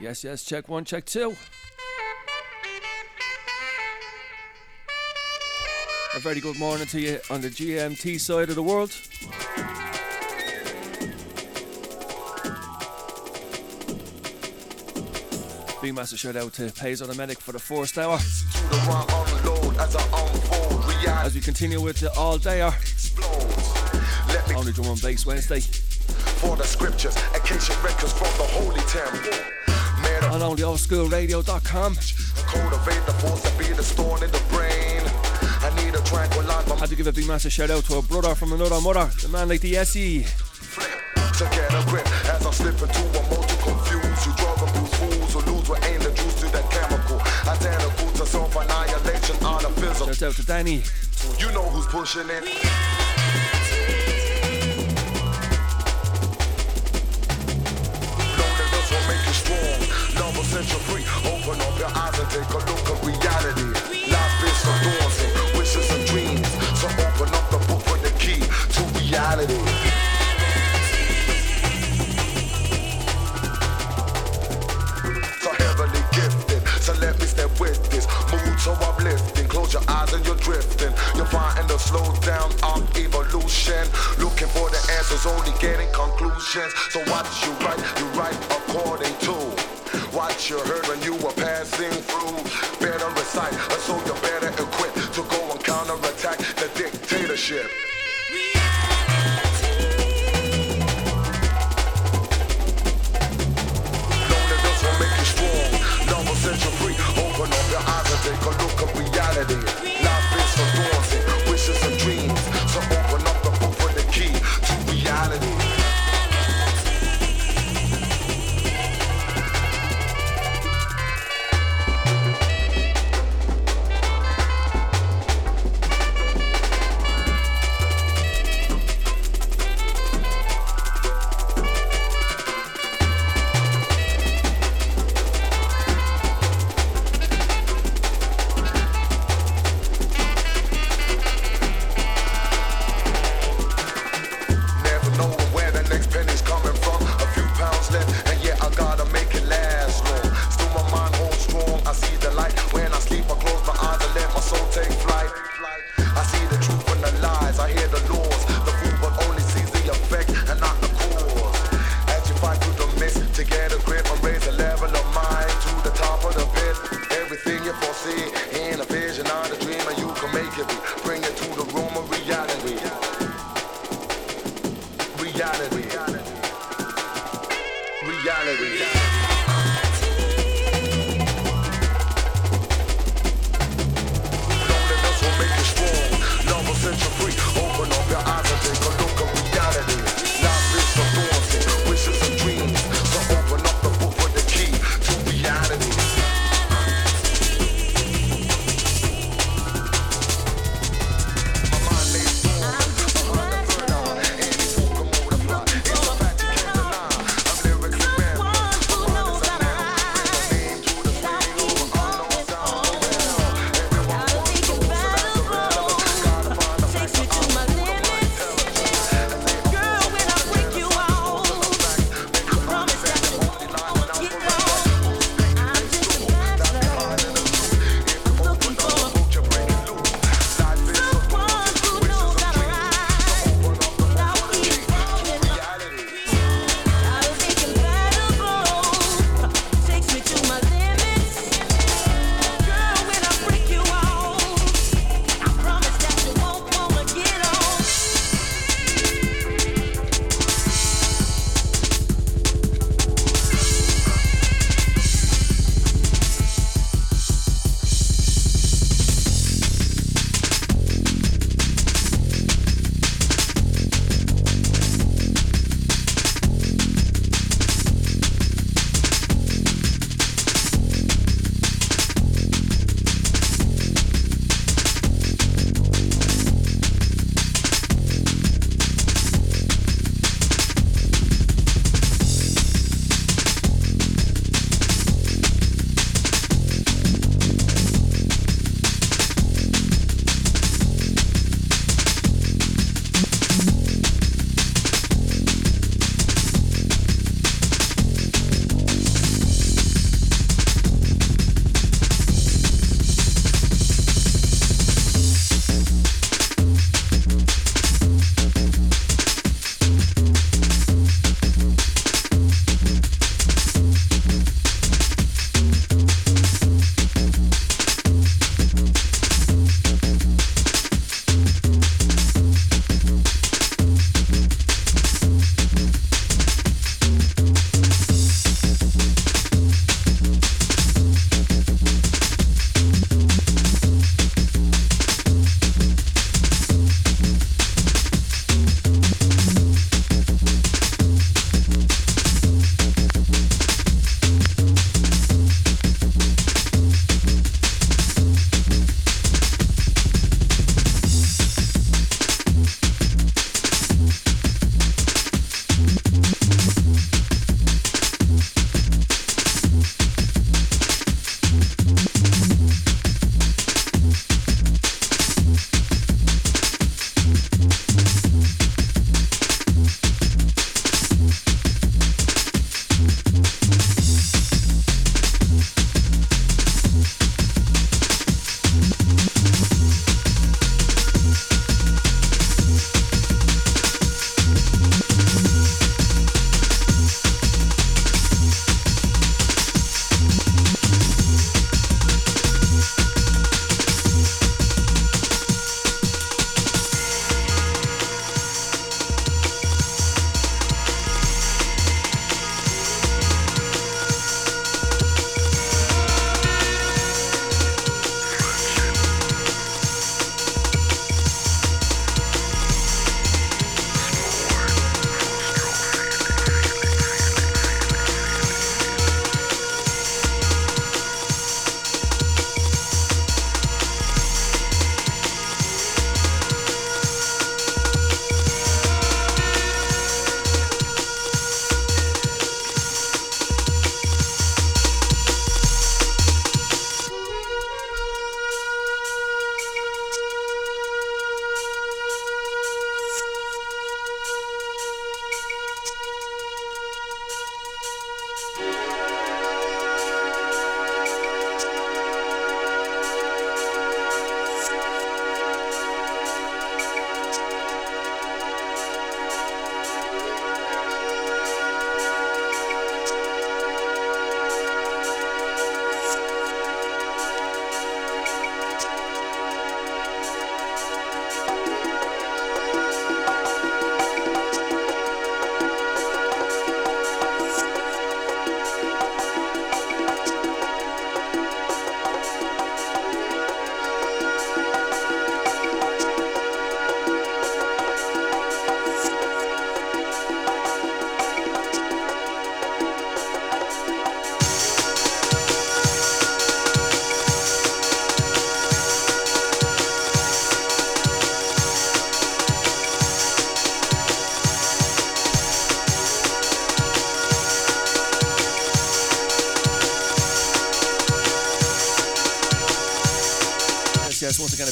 Yes, yes, check one, check two. A very good morning to you on the GMT side of the world. Big massive shout out to Pays on the Medic for the first hour. As we continue with the all dayer. Only drum and bass Wednesday. For the scriptures, occasion records from the holy temple. On onlyoldskoolradio.com. Cultivate the force that be the storm in the brain. I need a tranquilizer. Had to give a big massive shout out to a brother from another mother, the man like the SE. Flip to get a grip as I slip into a mode to confuse you. Drug abuse fools who lose what ain't the juice to that chemical. Identical to self annihilation on a physical. Shout out to Danny. You know who's pushing it. Open up your eyes and take a look at reality. Life is so daunting, wishes and dreams. So open up the book with the key to reality. So heavily gifted, so let me step with this. Mood so uplifting, close your eyes and you're drifting. You're finding the slow down of evolution. Looking for the answers, only getting conclusions. So watch you write, you what you heard when you were passing through. Better recite, so you're better I hear the noise.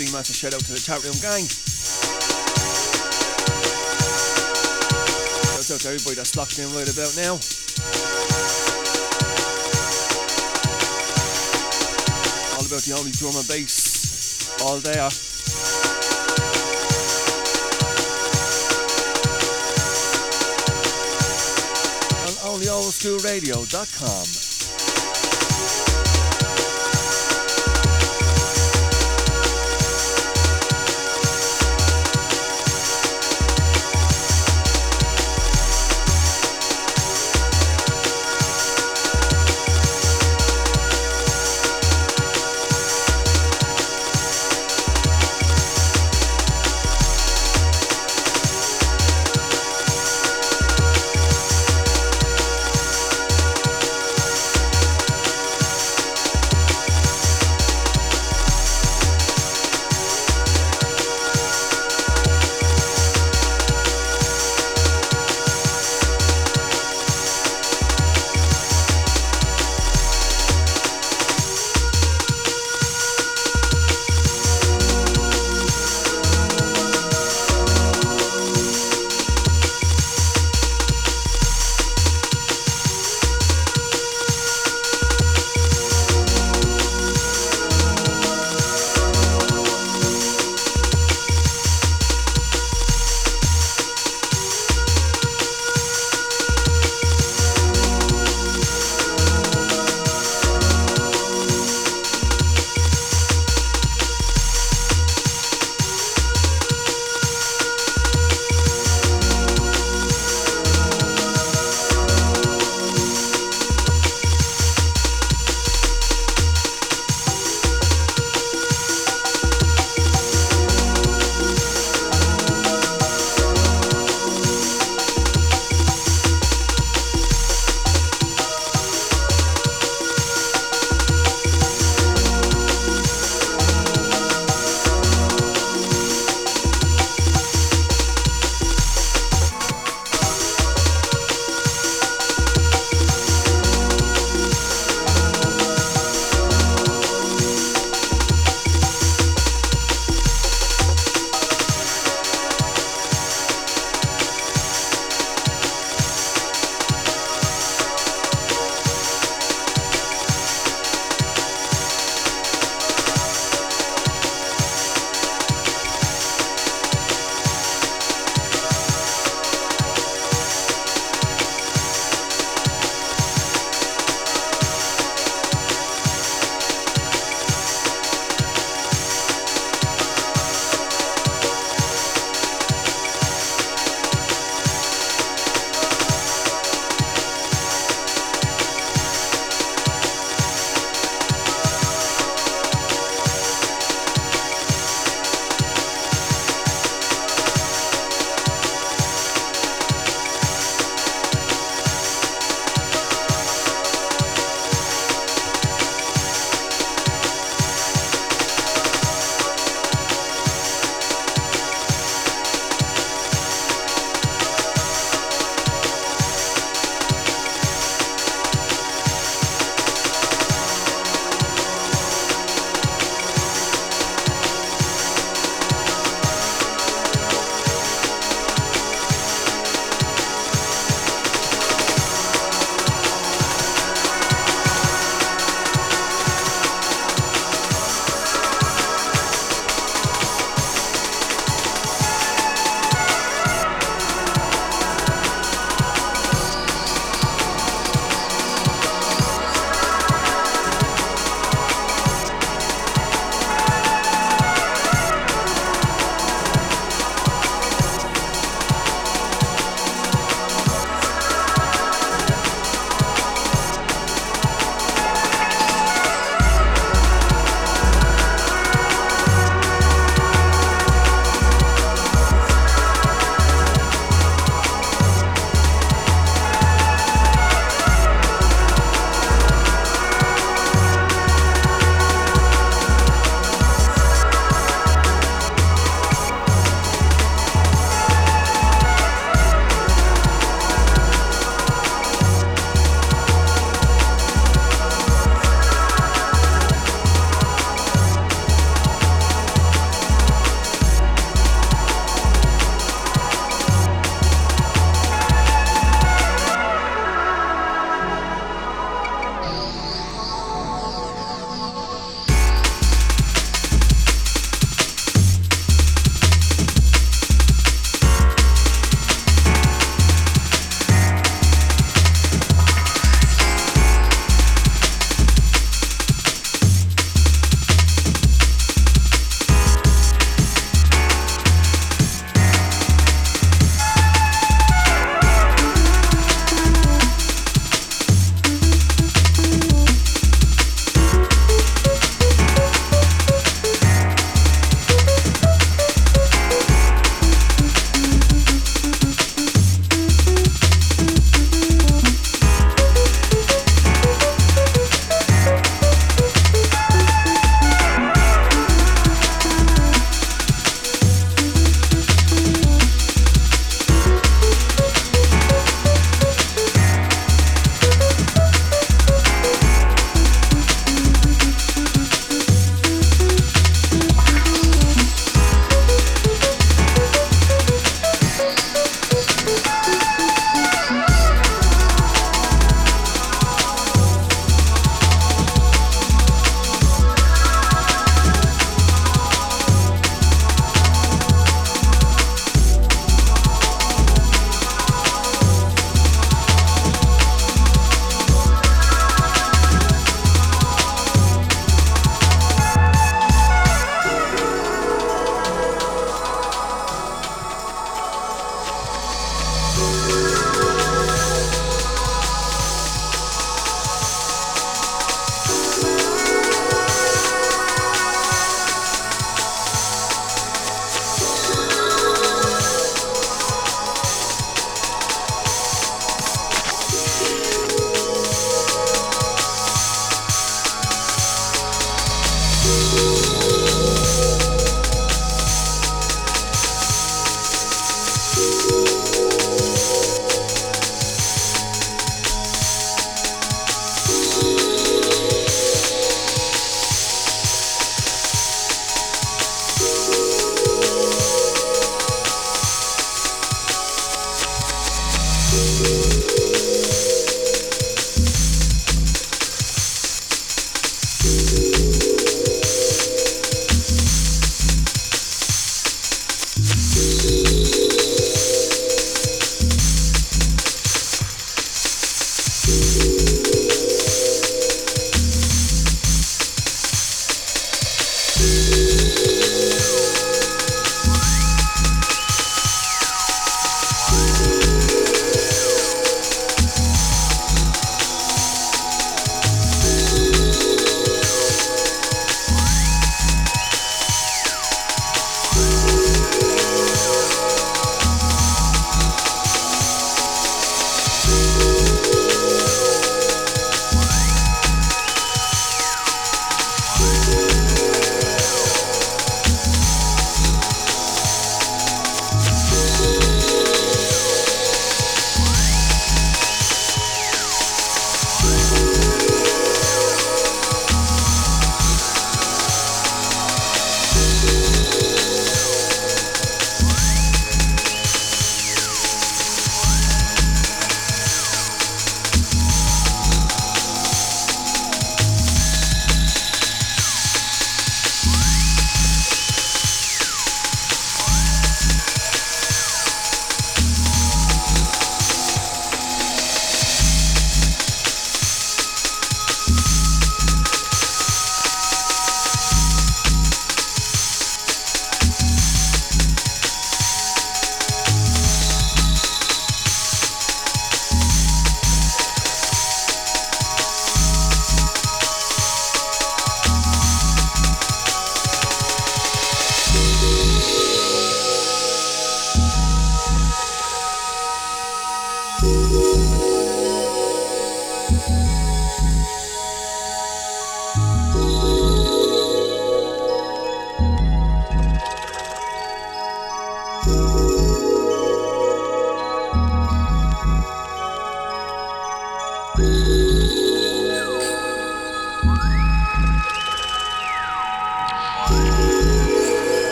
Big massive shout out to the chat room gang. Shout out to everybody that's locked in right about now. All about the only drum and bass all there. On onlyoldskoolradio.com.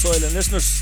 Secret and listeners.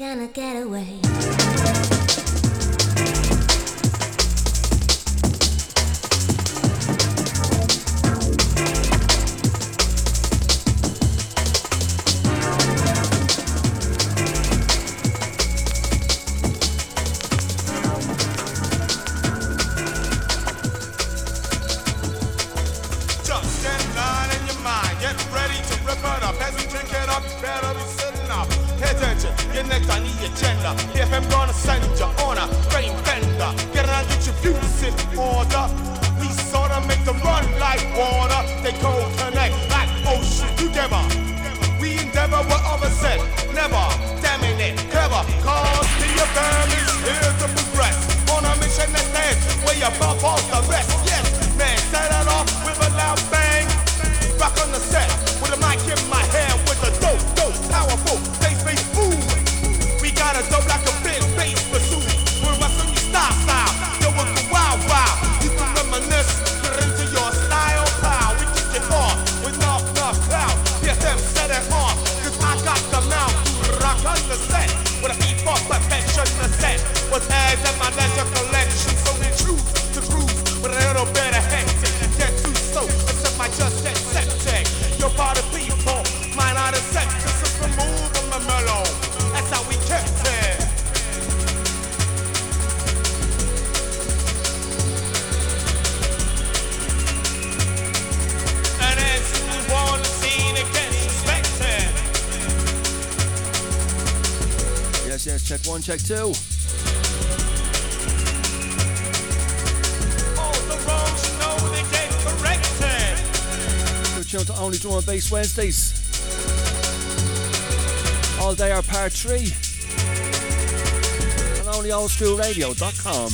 gonna get away. Wednesdays. All Dayer part three. And onlyoldskoolradio.com.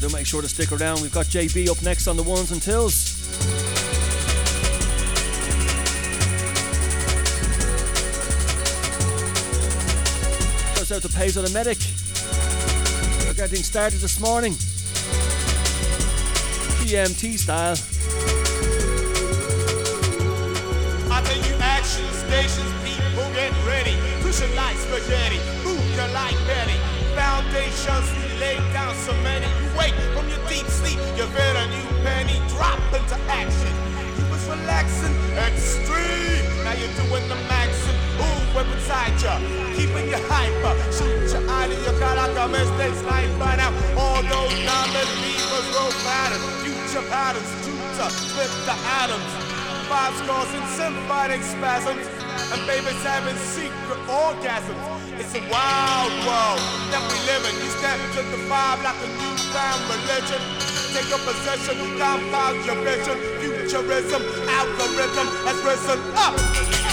do make sure to stick around. We've got JB up next on the ones and Tills. out to Pays on a Medic. We're getting started this morning. GMT style. Jessica the atoms. Five scores and symphonic spasms. And babies having secret orgasms. It's a wild world that we live in. You step to the vibe like a newfound religion. Take a possession, compound your vision. Futurism, algorithm has risen up.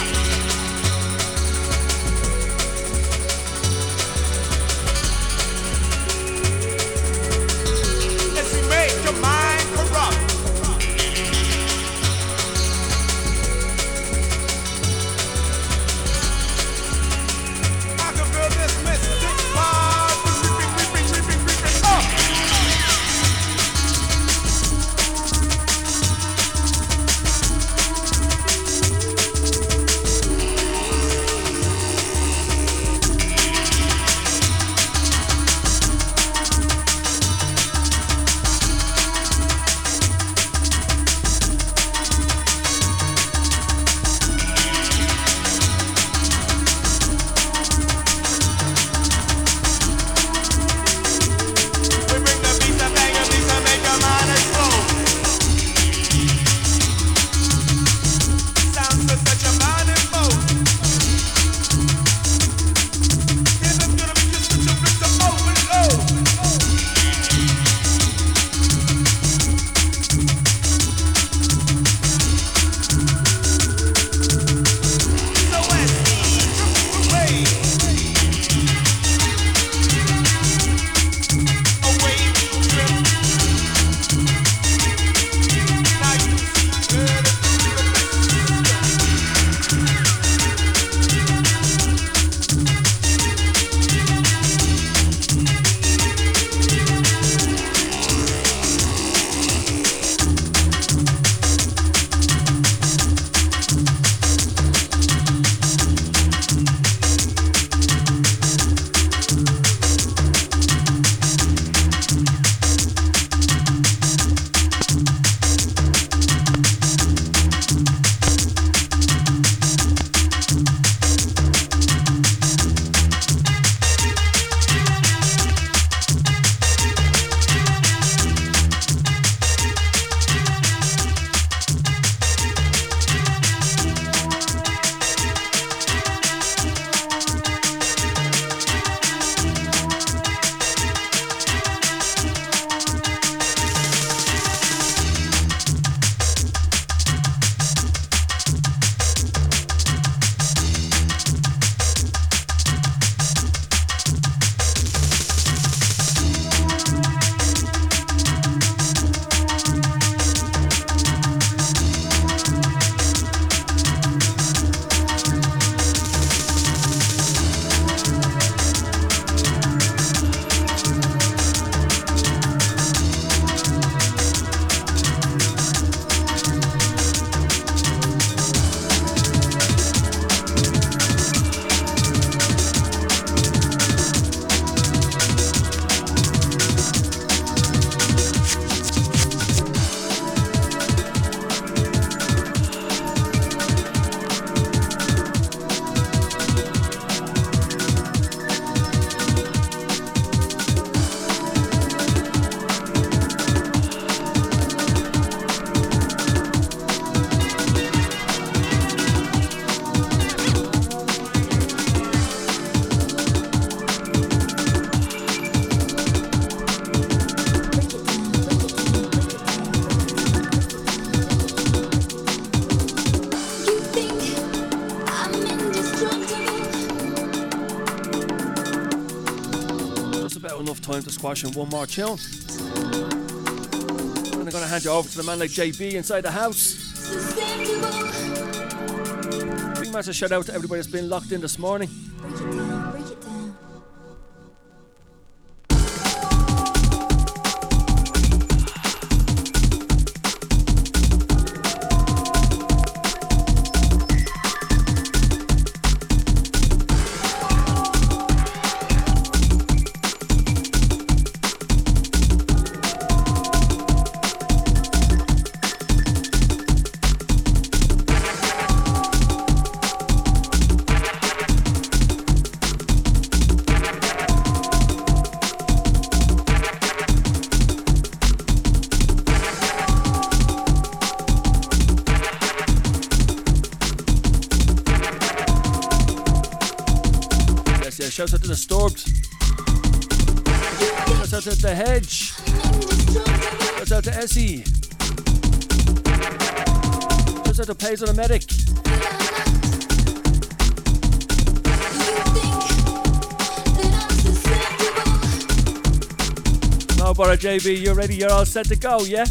Squash in one more tune. And I'm gonna hand you over to the man like JB inside the house. Big massive shout out to everybody that's been locked in this morning. On a Medic. No bother, JB. You're ready. You're all set to go, yeah?